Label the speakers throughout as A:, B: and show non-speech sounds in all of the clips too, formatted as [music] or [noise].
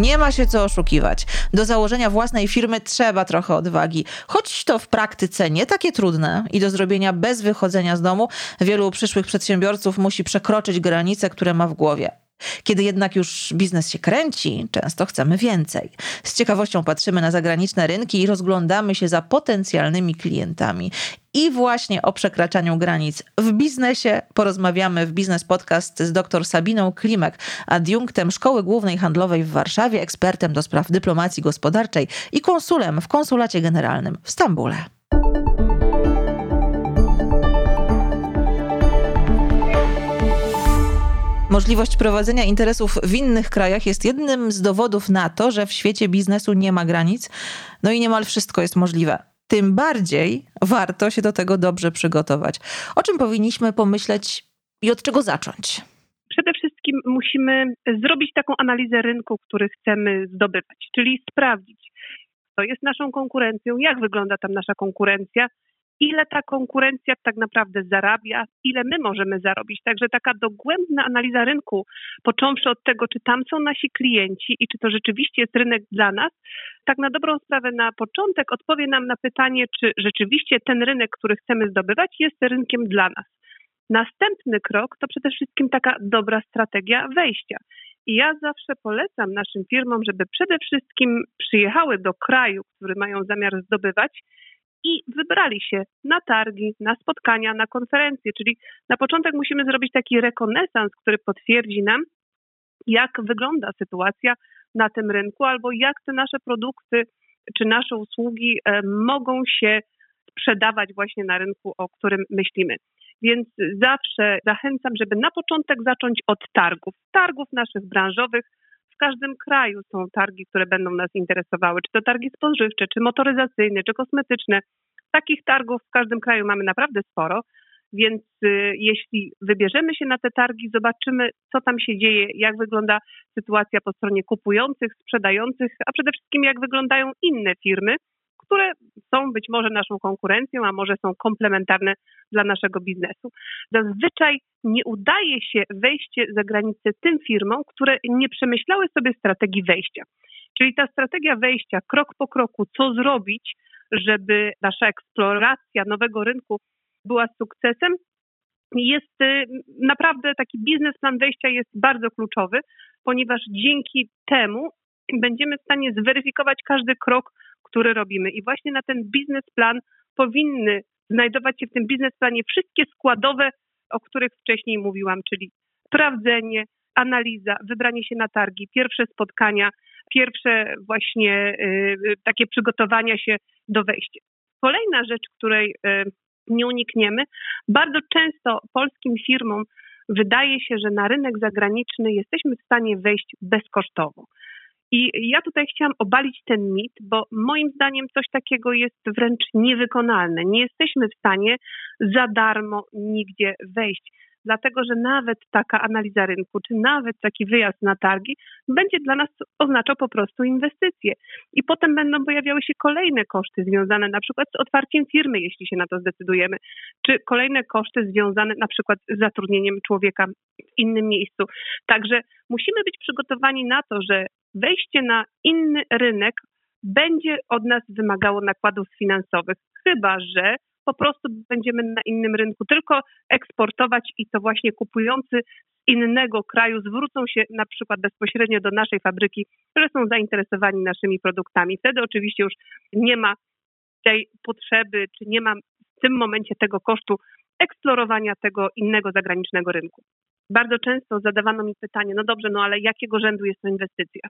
A: Nie ma się co oszukiwać. Do założenia własnej firmy trzeba trochę odwagi. Choć to w praktyce nie takie trudne i do zrobienia bez wychodzenia z domu, wielu przyszłych przedsiębiorców musi przekroczyć granice, które ma w głowie. Kiedy jednak już biznes się kręci, często chcemy więcej. Z ciekawością patrzymy na zagraniczne rynki i rozglądamy się za potencjalnymi klientami. I właśnie o przekraczaniu granic w biznesie porozmawiamy w Biznes Podcast z dr Sabiną Klimek, adiunktem Szkoły Głównej Handlowej w Warszawie, ekspertem do spraw dyplomacji gospodarczej i konsulem w Konsulacie Generalnym w Stambule. Możliwość prowadzenia interesów w innych krajach jest jednym z dowodów na to, że w świecie biznesu nie ma granic, no i niemal wszystko jest możliwe. Tym bardziej warto się do tego dobrze przygotować. O czym powinniśmy pomyśleć i od czego zacząć?
B: Przede wszystkim musimy zrobić taką analizę rynku, który chcemy zdobywać, czyli sprawdzić, kto jest naszą konkurencją, jak wygląda tam nasza konkurencja, ile ta konkurencja tak naprawdę zarabia, ile my możemy zarobić. Także taka dogłębna analiza rynku, począwszy od tego, czy tam są nasi klienci i czy to rzeczywiście jest rynek dla nas, tak na dobrą sprawę na początek odpowie nam na pytanie, czy rzeczywiście ten rynek, który chcemy zdobywać, jest rynkiem dla nas. Następny krok to przede wszystkim taka dobra strategia wejścia. I ja zawsze polecam naszym firmom, żeby przede wszystkim przyjechały do kraju, który mają zamiar zdobywać i wybrali się na targi, na spotkania, na konferencje. Czyli na początek musimy zrobić taki rekonesans, który potwierdzi nam, jak wygląda sytuacja na tym rynku, albo jak te nasze produkty czy nasze usługi e, mogą się sprzedawać właśnie na rynku, o którym myślimy. Więc zawsze zachęcam, żeby na początek zacząć od targów, targów naszych branżowych, każdym kraju są targi, które będą nas interesowały, czy to targi spożywcze, czy motoryzacyjne, czy kosmetyczne. Takich targów w każdym kraju mamy naprawdę sporo, więc y, jeśli wybierzemy się na te targi, zobaczymy, co tam się dzieje, jak wygląda sytuacja po stronie kupujących, sprzedających, a przede wszystkim jak wyglądają inne firmy, które są być może naszą konkurencją, a może są komplementarne dla naszego biznesu. Zazwyczaj nie udaje się wejście za granicę tym firmom, które nie przemyślały sobie strategii wejścia. Czyli ta strategia wejścia, krok po kroku, co zrobić, żeby nasza eksploracja nowego rynku była sukcesem, jest y, naprawdę taki biznesplan wejścia jest bardzo kluczowy, ponieważ dzięki temu będziemy w stanie zweryfikować każdy krok, który robimy. I właśnie na ten biznesplan powinny znajdować się w tym biznesplanie wszystkie składowe, o których wcześniej mówiłam, czyli sprawdzenie, analiza, wybranie się na targi, pierwsze spotkania, pierwsze właśnie y, takie przygotowania się do wejścia. Kolejna rzecz, której y, nie unikniemy, bardzo często polskim firmom wydaje się, że na rynek zagraniczny jesteśmy w stanie wejść bezkosztowo. I ja tutaj chciałam obalić ten mit, bo moim zdaniem coś takiego jest wręcz niewykonalne. Nie jesteśmy w stanie za darmo nigdzie wejść dlatego że nawet taka analiza rynku, czy nawet taki wyjazd na targi będzie dla nas oznaczał po prostu inwestycje. I potem będą pojawiały się kolejne koszty związane na przykład z otwarciem firmy, jeśli się na to zdecydujemy, czy kolejne koszty związane na przykład z zatrudnieniem człowieka w innym miejscu. Także musimy być przygotowani na to, że wejście na inny rynek będzie od nas wymagało nakładów finansowych, chyba że po prostu będziemy na innym rynku tylko eksportować i to właśnie kupujący z innego kraju zwrócą się na przykład bezpośrednio do naszej fabryki, które są zainteresowani naszymi produktami. Wtedy oczywiście już nie ma tej potrzeby, czy nie ma w tym momencie tego kosztu eksplorowania tego innego zagranicznego rynku bardzo często zadawano mi pytanie, no dobrze, no ale jakiego rzędu jest to inwestycja?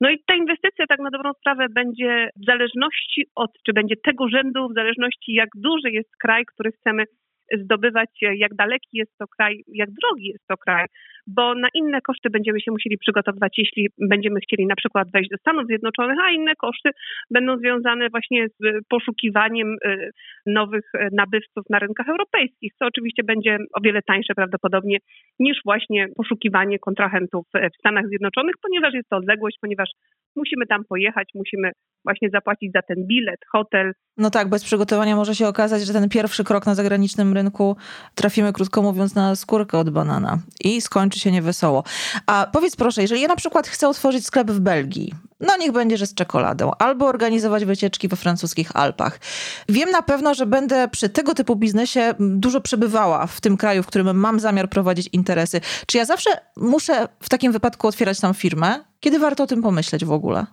B: No i ta inwestycja tak na dobrą sprawę będzie w zależności od, czy będzie tego rzędu, w zależności jak duży jest kraj, który chcemy zdobywać, jak daleki jest to kraj, jak drogi jest to kraj, bo na inne koszty będziemy się musieli przygotowywać, jeśli będziemy chcieli na przykład wejść do Stanów Zjednoczonych, a inne koszty będą związane właśnie z poszukiwaniem y, nowych y, nabywców na rynkach europejskich, co oczywiście będzie o wiele tańsze prawdopodobnie niż właśnie poszukiwanie kontrahentów w Stanach Zjednoczonych, ponieważ jest to odległość, ponieważ musimy tam pojechać, musimy właśnie zapłacić za ten bilet, hotel.
A: No tak, bez przygotowania może się okazać, że ten pierwszy krok na zagranicznym rynku trafimy, krótko mówiąc, na skórkę od banana i skończy skończy się niewesoło. A powiedz proszę, jeżeli ja na przykład chcę otworzyć sklep w Belgii, no niech będzie, że z czekoladą, albo organizować wycieczki we francuskich Alpach. Wiem na pewno, że będę przy tego typu biznesie dużo przebywała w tym kraju, w którym mam zamiar prowadzić interesy. Czy ja zawsze muszę w takim wypadku otwierać tam firmę? Kiedy warto o tym pomyśleć w ogóle?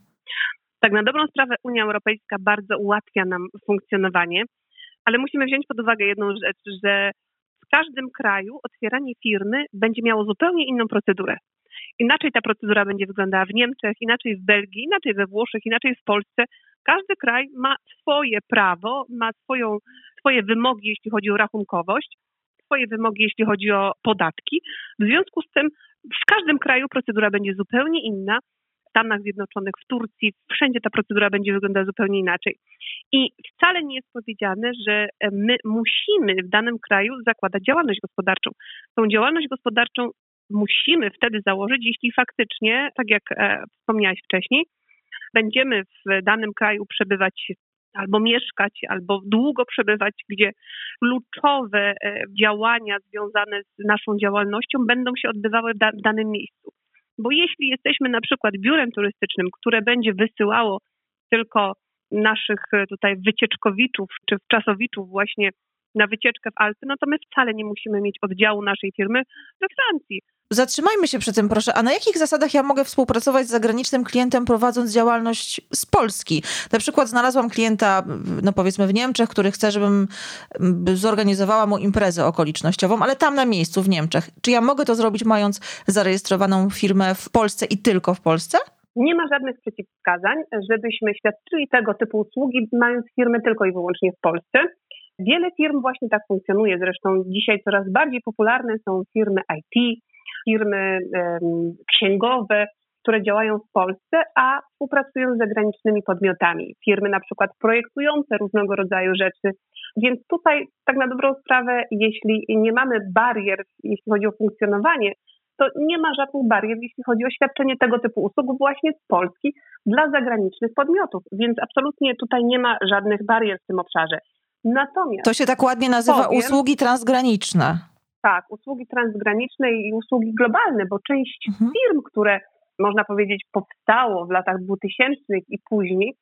B: Tak, na dobrą sprawę Unia Europejska bardzo ułatwia nam funkcjonowanie, ale musimy wziąć pod uwagę jedną rzecz, że w każdym kraju otwieranie firmy będzie miało zupełnie inną procedurę. Inaczej ta procedura będzie wyglądała w Niemczech, inaczej w Belgii, inaczej we Włoszech, inaczej w Polsce. Każdy kraj ma swoje prawo, ma swoją, swoje wymogi, jeśli chodzi o rachunkowość, swoje wymogi, jeśli chodzi o podatki. W związku z tym w każdym kraju procedura będzie zupełnie inna. Stanach Zjednoczonych, w Turcji, wszędzie ta procedura będzie wyglądała zupełnie inaczej. I wcale nie jest powiedziane, że my musimy w danym kraju zakładać działalność gospodarczą. Tą działalność gospodarczą musimy wtedy założyć, jeśli faktycznie, tak jak e, wspomniałaś wcześniej, będziemy w danym kraju przebywać albo mieszkać, albo długo przebywać, gdzie kluczowe e, działania związane z naszą działalnością będą się odbywały w danym miejscu. Bo jeśli jesteśmy na przykład biurem turystycznym, które będzie wysyłało tylko naszych tutaj wycieczkowiczów czy czasowiczów właśnie na wycieczkę w Alpy, no to my wcale nie musimy mieć oddziału naszej firmy we Francji.
A: Zatrzymajmy się przy tym, proszę. A na jakich zasadach ja mogę współpracować z zagranicznym klientem, prowadząc działalność z Polski? Na przykład znalazłam klienta, no powiedzmy w Niemczech, który chce, żebym zorganizowała mu imprezę okolicznościową, ale tam na miejscu w Niemczech. Czy ja mogę to zrobić, mając zarejestrowaną firmę w Polsce i tylko w Polsce?
B: Nie ma żadnych przeciwwskazań, żebyśmy świadczyli tego typu usługi, mając firmy tylko i wyłącznie w Polsce. Wiele firm właśnie tak funkcjonuje. Zresztą dzisiaj coraz bardziej popularne są firmy IT, firmy księgowe, które działają w Polsce, a współpracują z zagranicznymi podmiotami. Firmy na przykład projektujące różnego rodzaju rzeczy. Więc tutaj tak na dobrą sprawę, jeśli nie mamy barier, jeśli chodzi o funkcjonowanie, to nie ma żadnych barier, jeśli chodzi o świadczenie tego typu usług właśnie z Polski dla zagranicznych podmiotów. Więc absolutnie tutaj nie ma żadnych barier w tym obszarze.
A: Natomiast. To się tak ładnie nazywa powiem, usługi transgraniczne.
B: Tak, usługi transgraniczne i usługi globalne, bo część mhm. firm, które można powiedzieć powstało w latach 2000 i później,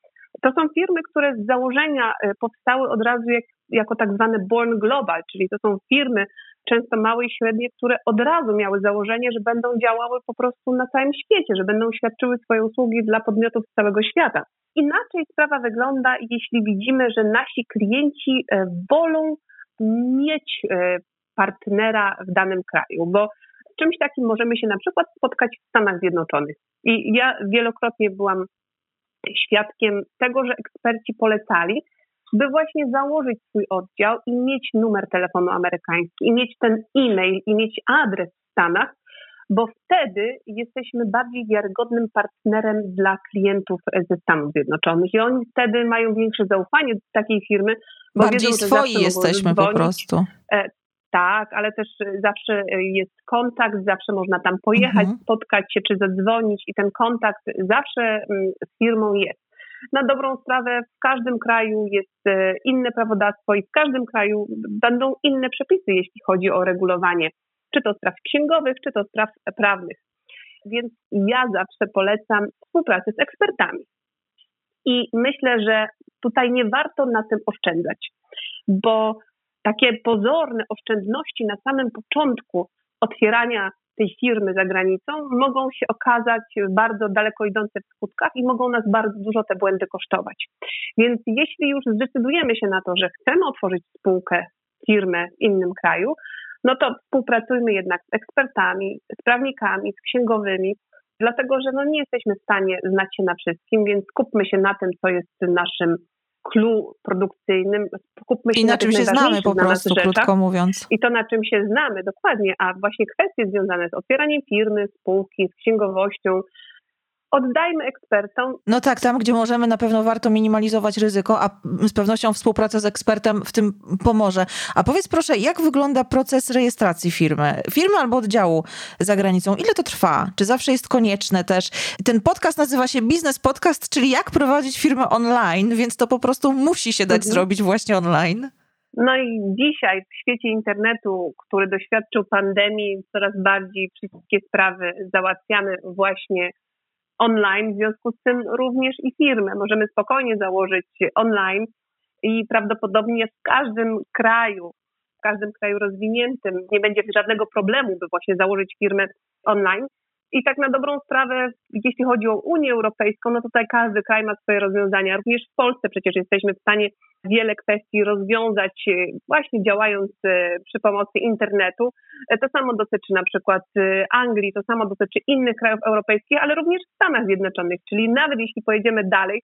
B: to są firmy, które z założenia e, powstały od razu jak, jako tak zwane born global, czyli to są firmy często małe i średnie, które od razu miały założenie, że będą działały po prostu na całym świecie, że będą świadczyły swoje usługi dla podmiotów z całego świata. Inaczej sprawa wygląda, jeśli widzimy, że nasi klienci e, wolą mieć e, partnera w danym kraju, bo czymś takim możemy się na przykład spotkać w Stanach Zjednoczonych. I ja wielokrotnie byłam świadkiem tego, że eksperci polecali, by właśnie założyć swój oddział i mieć numer telefonu amerykański, i mieć ten e-mail, i mieć adres w Stanach, bo wtedy jesteśmy bardziej wiarygodnym partnerem dla klientów ze Stanów Zjednoczonych i oni wtedy mają większe zaufanie do takiej firmy.
A: Bo bardziej wiedzą, swoi jesteśmy po prostu. E,
B: tak, ale też zawsze jest kontakt, zawsze można tam pojechać, mhm. spotkać się czy zadzwonić i ten kontakt zawsze mm, z firmą jest. Na dobrą sprawę w każdym kraju jest e, inne prawodawstwo i w każdym kraju będą inne przepisy, jeśli chodzi o regulowanie czy to spraw księgowych, czy to spraw prawnych. Więc ja zawsze polecam współpracę z ekspertami. I myślę, że tutaj nie warto na tym oszczędzać, bo takie pozorne oszczędności na samym początku otwierania tej firmy za granicą mogą się okazać bardzo daleko idące w skutkach i mogą nas bardzo dużo te błędy kosztować. Więc jeśli już zdecydujemy się na to, że chcemy otworzyć spółkę, firmę w innym kraju, no to współpracujmy jednak z ekspertami, z prawnikami, z księgowymi, dlatego że no nie jesteśmy w stanie znać się na wszystkim, więc skupmy się na tym, co jest naszym clue produkcyjnym. Skupmy się
A: I na, na czym się znamy po prostu, rzeczach, krótko mówiąc.
B: I to na czym się znamy, dokładnie, a właśnie kwestie związane z otwieraniem firmy, spółki, z księgowością, oddajmy ekspertom.
A: No tak, tam gdzie możemy, na pewno warto minimalizować ryzyko, a z pewnością współpraca z ekspertem w tym pomoże. A powiedz proszę, jak wygląda proces rejestracji firmy? Firmy albo oddziału za granicą, ile to trwa? Czy zawsze jest konieczne też? Ten podcast nazywa się Biznes Podcast, czyli jak prowadzić firmę online, więc to po prostu musi się dać mhm. zrobić właśnie online.
B: No i dzisiaj w świecie internetu, który doświadczył pandemii, coraz bardziej wszystkie sprawy załatwiamy właśnie online, w związku z tym również i firmę możemy spokojnie założyć online i prawdopodobnie w każdym kraju, w każdym kraju rozwiniętym nie będzie żadnego problemu, by właśnie założyć firmę online. I tak na dobrą sprawę, jeśli chodzi o Unię Europejską, no tutaj każdy kraj ma swoje rozwiązania. Również w Polsce przecież jesteśmy w stanie wiele kwestii rozwiązać e, właśnie działając e, przy pomocy internetu. E, to samo dotyczy na przykład Anglii, to samo dotyczy innych krajów europejskich, ale również w Stanach Zjednoczonych. Czyli nawet jeśli pojedziemy dalej,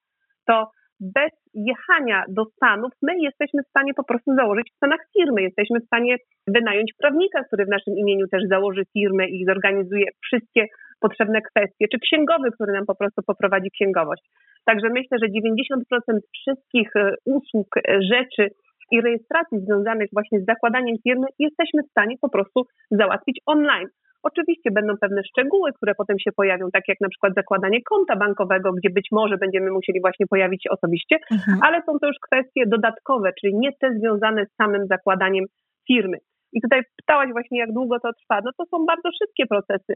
B: to bez jechania do Stanów my jesteśmy w stanie po prostu założyć w Stanach firmy. Jesteśmy w stanie wynająć prawnika, który w naszym imieniu też założy firmę i zorganizuje wszystkie potrzebne kwestie, czy księgowy, który nam po prostu poprowadzi księgowość. Także myślę, że 90% wszystkich e, usług, e, rzeczy i rejestracji związanych właśnie z zakładaniem firmy jesteśmy w stanie po prostu załatwić online. Oczywiście będą pewne szczegóły, które potem się pojawią, tak jak na przykład zakładanie konta bankowego, gdzie być może będziemy musieli właśnie pojawić się osobiście, mhm. ale są to już kwestie dodatkowe, czyli nie te związane z samym zakładaniem firmy. I tutaj pytałaś właśnie, jak długo to trwa. No to są bardzo szybkie procesy,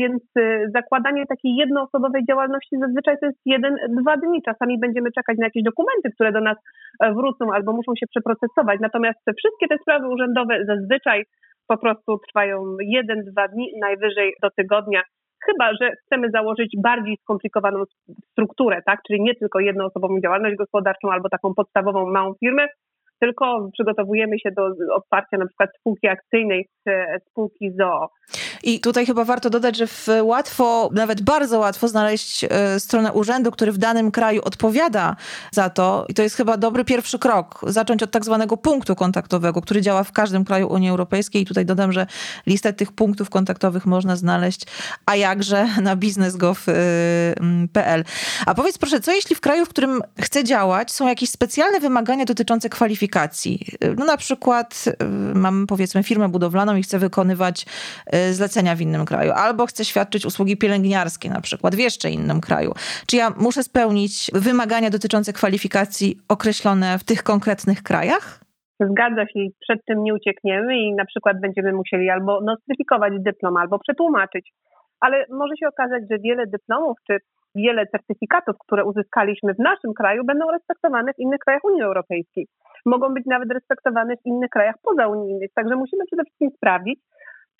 B: więc e, zakładanie takiej jednoosobowej działalności zazwyczaj to jest jeden, dwa dni. Czasami będziemy czekać na jakieś dokumenty, które do nas e, wrócą albo muszą się przeprocesować. Natomiast wszystkie te sprawy urzędowe zazwyczaj po prostu trwają jeden, dwa dni, najwyżej do tygodnia. Chyba, że chcemy założyć bardziej skomplikowaną strukturę, tak? Czyli nie tylko jednoosobową działalność gospodarczą albo taką podstawową małą firmę, tylko przygotowujemy się do otwarcia na przykład spółki akcyjnej czy spółki ZOO.
A: I tutaj chyba warto dodać, że łatwo, nawet bardzo łatwo znaleźć e, stronę urzędu, który w danym kraju odpowiada za to. I to jest chyba dobry pierwszy krok. Zacząć od tak zwanego punktu kontaktowego, który działa w każdym kraju Unii Europejskiej. I tutaj dodam, że listę tych punktów kontaktowych można znaleźć, a jakże na biznesgov.pl. A powiedz proszę, co jeśli w kraju, w którym chcę działać, są jakieś specjalne wymagania dotyczące kwalifikacji? No na przykład y, mam powiedzmy firmę budowlaną i chcę wykonywać y, zlecenia zlecenia w innym kraju, albo chcę świadczyć usługi pielęgniarskie na przykład w jeszcze innym kraju. Czy ja muszę spełnić wymagania dotyczące kwalifikacji określone w tych konkretnych krajach?
B: Zgadza się i przed tym nie uciekniemy i na przykład będziemy musieli albo nostryfikować dyplom, albo przetłumaczyć. Ale może się okazać, że wiele dyplomów czy wiele certyfikatów, które uzyskaliśmy w naszym kraju, będą respektowane w innych krajach Unii Europejskiej. Mogą być nawet respektowane w innych krajach pozaunijnych. Także musimy przede wszystkim sprawdzić,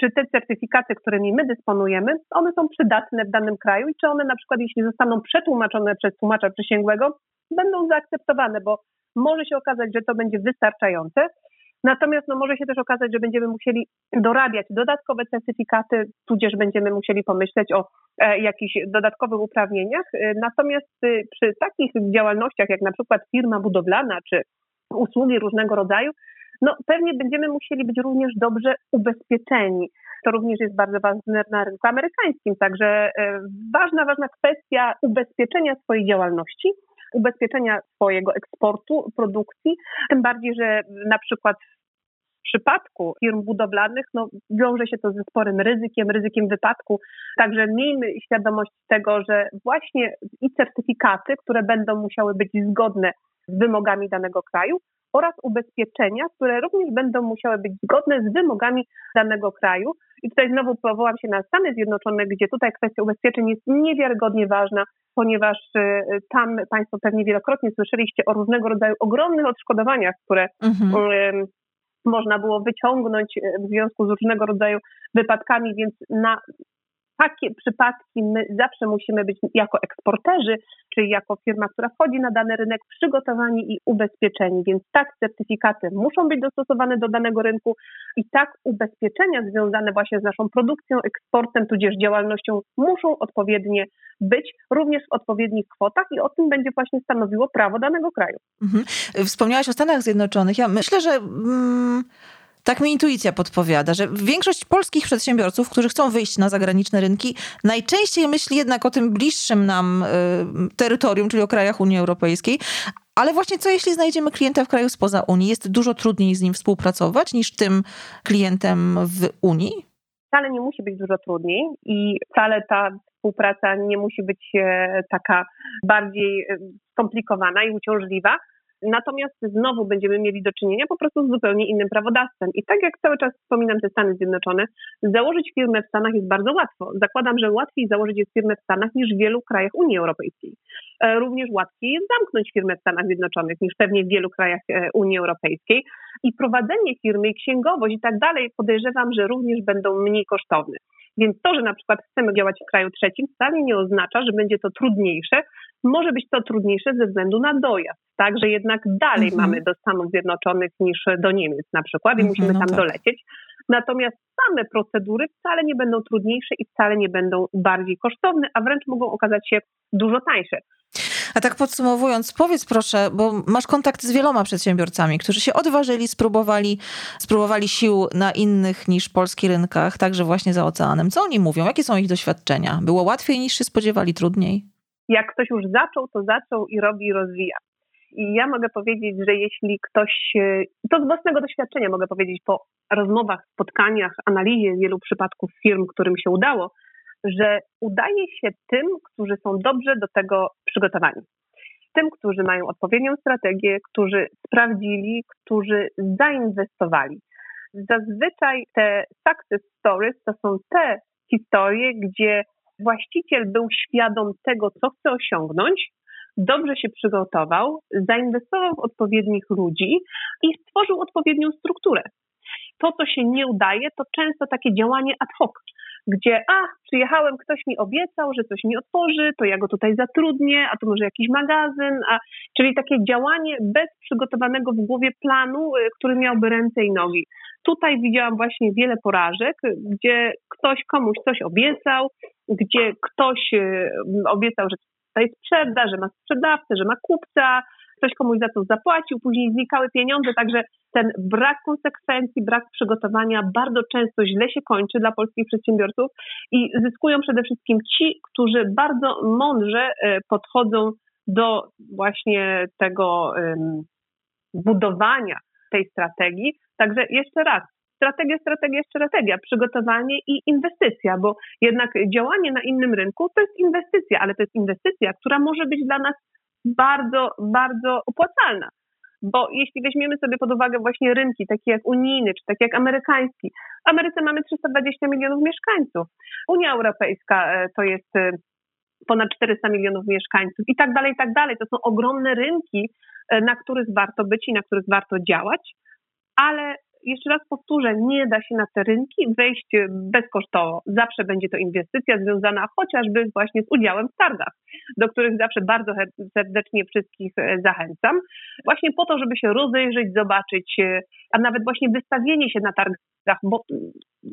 B: czy te certyfikaty, którymi my dysponujemy, one są przydatne w danym kraju i czy one na przykład, jeśli zostaną przetłumaczone przez tłumacza przysięgłego, będą zaakceptowane, bo może się okazać, że to będzie wystarczające. Natomiast no, może się też okazać, że będziemy musieli dorabiać dodatkowe certyfikaty, tudzież będziemy musieli pomyśleć o e, jakichś dodatkowych uprawnieniach. E, natomiast e, przy takich działalnościach, jak na przykład firma budowlana czy usługi różnego rodzaju, no pewnie będziemy musieli być również dobrze ubezpieczeni. To również jest bardzo ważne na rynku amerykańskim, także e, ważna, ważna kwestia ubezpieczenia swojej działalności, ubezpieczenia swojego eksportu, produkcji, tym bardziej, że na przykład w przypadku firm budowlanych no, wiąże się to ze sporym ryzykiem, ryzykiem wypadku. Także miejmy świadomość tego, że właśnie i certyfikaty, które będą musiały być zgodne z wymogami danego kraju, oraz ubezpieczenia, które również będą musiały być zgodne z wymogami danego kraju. I tutaj znowu powołam się na Stany Zjednoczone, gdzie tutaj kwestia ubezpieczeń jest niewiarygodnie ważna, ponieważ y, tam Państwo pewnie wielokrotnie słyszeliście o różnego rodzaju ogromnych odszkodowaniach, które mhm. można było wyciągnąć y, w związku z różnego rodzaju wypadkami, więc na takie przypadki my zawsze musimy być jako eksporterzy, czyli jako firma, która wchodzi na dany rynek, przygotowani i ubezpieczeni. Więc tak, certyfikaty muszą być dostosowane do danego rynku i tak ubezpieczenia związane właśnie z naszą produkcją, eksportem, tudzież działalnością muszą odpowiednie być, również w odpowiednich kwotach i o tym będzie właśnie stanowiło prawo danego kraju.
A: Mhm. Wspomniałaś o Stanach Zjednoczonych. Ja myślę, że. Mm tak mi intuicja podpowiada, że większość polskich przedsiębiorców, którzy chcą wyjść na zagraniczne rynki, najczęściej myśli jednak o tym bliższym nam y, terytorium, czyli o krajach Unii Europejskiej. Ale właśnie co jeśli znajdziemy klienta w kraju spoza Unii? Jest dużo trudniej z nim współpracować niż tym klientem w Unii?
B: Wcale nie musi być dużo trudniej i wcale ta współpraca nie musi być e, taka bardziej e, skomplikowana i uciążliwa Natomiast znowu będziemy mieli do czynienia po prostu z zupełnie innym prawodawstwem. I tak jak cały czas wspominam te Stany Zjednoczone, założyć firmę w Stanach jest bardzo łatwo. Zakładam, że łatwiej założyć jest firmę w Stanach niż w wielu krajach Unii Europejskiej. E, również łatwiej jest zamknąć firmę w Stanach Zjednoczonych niż pewnie w wielu krajach e, Unii Europejskiej. I prowadzenie firmy, i księgowość i tak dalej podejrzewam, że również będą mniej kosztowne. Więc to, że na przykład chcemy działać w kraju trzecim, wcale nie oznacza, że będzie to trudniejsze. Może być to trudniejsze ze względu na dojazd, tak, że jednak dalej mhm. mamy do Stanów Zjednoczonych niż do Niemiec na przykład i mhm, musimy no tam tak. dolecieć. Natomiast same procedury wcale nie będą trudniejsze i wcale nie będą bardziej kosztowne, a wręcz mogą okazać się dużo tańsze.
A: A tak podsumowując, powiedz proszę, bo masz kontakt z wieloma przedsiębiorcami, którzy się odważyli, spróbowali, spróbowali sił na innych niż polskich rynkach, także właśnie za oceanem. Co oni mówią? Jakie są ich doświadczenia? Było łatwiej niż się spodziewali, trudniej?
B: Jak ktoś już zaczął, to zaczął i robi i rozwija. I ja mogę powiedzieć, że jeśli ktoś, to z własnego doświadczenia mogę powiedzieć po rozmowach, spotkaniach, analizie wielu przypadków firm, którym się udało, że udaje się tym, którzy są dobrze do tego przygotowani. Tym, którzy mają odpowiednią strategię, którzy sprawdzili, którzy zainwestowali. Zazwyczaj te success stories to są te historie, gdzie właściciel był świadom tego, co chce osiągnąć, dobrze się przygotował, zainwestował w odpowiednich ludzi i stworzył odpowiednią strukturę. To, co się nie udaje, to często takie działanie ad hoc, gdzie, a, przyjechałem, ktoś mi obiecał, że coś mi otworzy, to ja go tutaj zatrudnię, a to może jakiś magazyn, a, czyli takie działanie bez przygotowanego w głowie planu, y, który miałby ręce i nogi. Tutaj widziałam właśnie wiele porażek, gdzie ktoś komuś coś obiecał, gdzie ktoś y, obiecał, że tutaj sprzeda, że ma sprzedawcę, że ma kupca, ktoś komuś za to zapłacił, później znikały pieniądze, także ten brak konsekwencji, brak przygotowania bardzo często źle się kończy dla polskich przedsiębiorców i zyskują przede wszystkim ci, którzy bardzo mądrze e, podchodzą do właśnie tego budowania tej strategii. Także jeszcze raz, strategia, strategia, strategia, przygotowanie i inwestycja, bo jednak działanie na innym rynku to jest inwestycja, ale to jest inwestycja, która może być dla nas bardzo, bardzo opłacalna. Bo jeśli weźmiemy sobie pod uwagę właśnie rynki, takie jak unijny, czy takie jak amerykański, w Ameryce mamy 320 milionów mieszkańców. Unia Europejska e, to jest e, ponad 400 milionów mieszkańców i tak dalej, i tak dalej. To są ogromne rynki, e, na których warto być i na których warto działać, ale jeszcze raz powtórzę, nie da się na te rynki wejść bezkosztowo. Zawsze będzie to inwestycja związana chociażby właśnie z udziałem w targach, do których zawsze bardzo serdecznie wszystkich e, zachęcam. Właśnie po to, żeby się rozejrzeć, zobaczyć, e, a nawet właśnie wystawienie się na targach, bo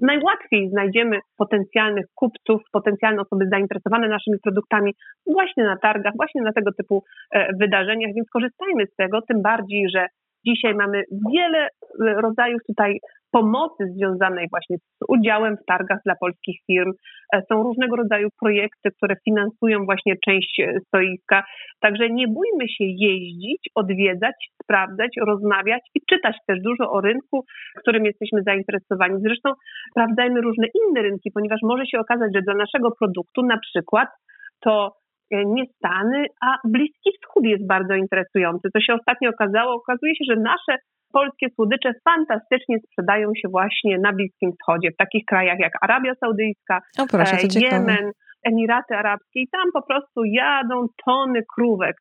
B: najłatwiej znajdziemy potencjalnych kupców, potencjalne osoby zainteresowane naszymi produktami właśnie na targach, właśnie na tego typu e, wydarzeniach, więc korzystajmy z tego, tym bardziej, że Dzisiaj mamy wiele e, rodzajów tutaj pomocy związanej właśnie z udziałem w targach dla polskich firm. E, są różnego rodzaju projekty, które finansują właśnie część e, stoiska. Także nie bójmy się jeździć, odwiedzać, sprawdzać, rozmawiać i czytać też dużo o rynku, którym jesteśmy zainteresowani. Zresztą sprawdzajmy różne inne rynki, ponieważ może się okazać, że dla naszego produktu na przykład to nie Stany, a Bliski Wschód jest bardzo interesujący. Co się ostatnio okazało? Okazuje się, że nasze polskie słodycze fantastycznie sprzedają się właśnie na Bliskim Wschodzie, w takich krajach jak Arabia Saudyjska,
A: proszę,
B: e, Jemen, Emiraty Arabskie i tam po prostu jadą tony krówek,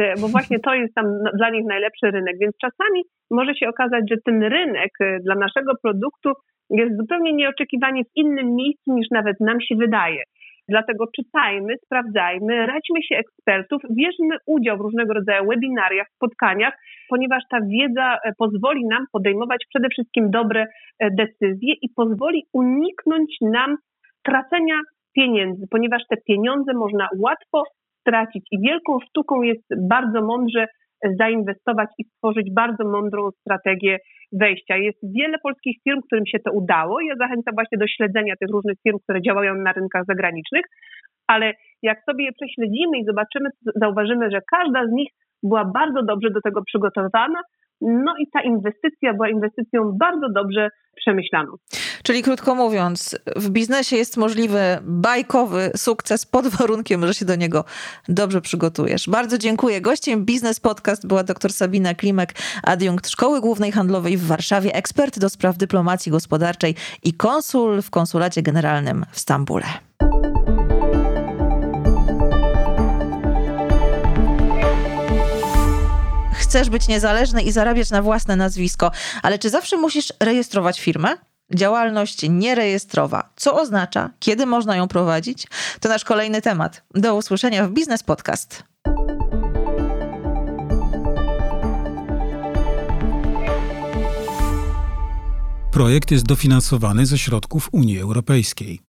B: e, bo właśnie to jest tam dla nich najlepszy rynek, więc czasami może się okazać, że ten rynek dla naszego produktu jest zupełnie nieoczekiwanie w innym miejscu niż nawet nam się wydaje. Dlatego czytajmy, sprawdzajmy, radźmy się ekspertów, bierzmy udział w różnego rodzaju webinariach, spotkaniach, ponieważ ta wiedza e, pozwoli nam podejmować przede wszystkim dobre e, decyzje i pozwoli uniknąć nam tracenia pieniędzy, ponieważ te pieniądze można łatwo stracić. I wielką sztuką jest bardzo mądrze zainwestować i stworzyć bardzo mądrą strategię wejścia. Jest wiele polskich firm, którym się to udało. Ja zachęcam właśnie do śledzenia tych różnych firm, które działają na rynkach zagranicznych, ale jak sobie je prześledzimy i zobaczymy, zauważymy, że każda z nich była bardzo dobrze do tego przygotowana, No i ta inwestycja była inwestycją bardzo dobrze przemyślaną.
A: Czyli krótko mówiąc, w biznesie jest możliwy bajkowy sukces pod [laughs] warunkiem, że się do niego dobrze przygotujesz. Bardzo dziękuję. Gościem Biznes Podcast była dr Sabina Klimek, adiunkt Szkoły Głównej Handlowej w Warszawie, ekspert do spraw dyplomacji gospodarczej i konsul w Konsulacie Generalnym w Stambule. Chcesz być niezależny i zarabiać na własne nazwisko, ale czy zawsze musisz rejestrować firmę? Działalność nierejestrowa. Co oznacza? Kiedy można ją prowadzić? To nasz kolejny temat. Do usłyszenia w Biznes Podcast.
C: Projekt jest dofinansowany ze środków Unii Europejskiej.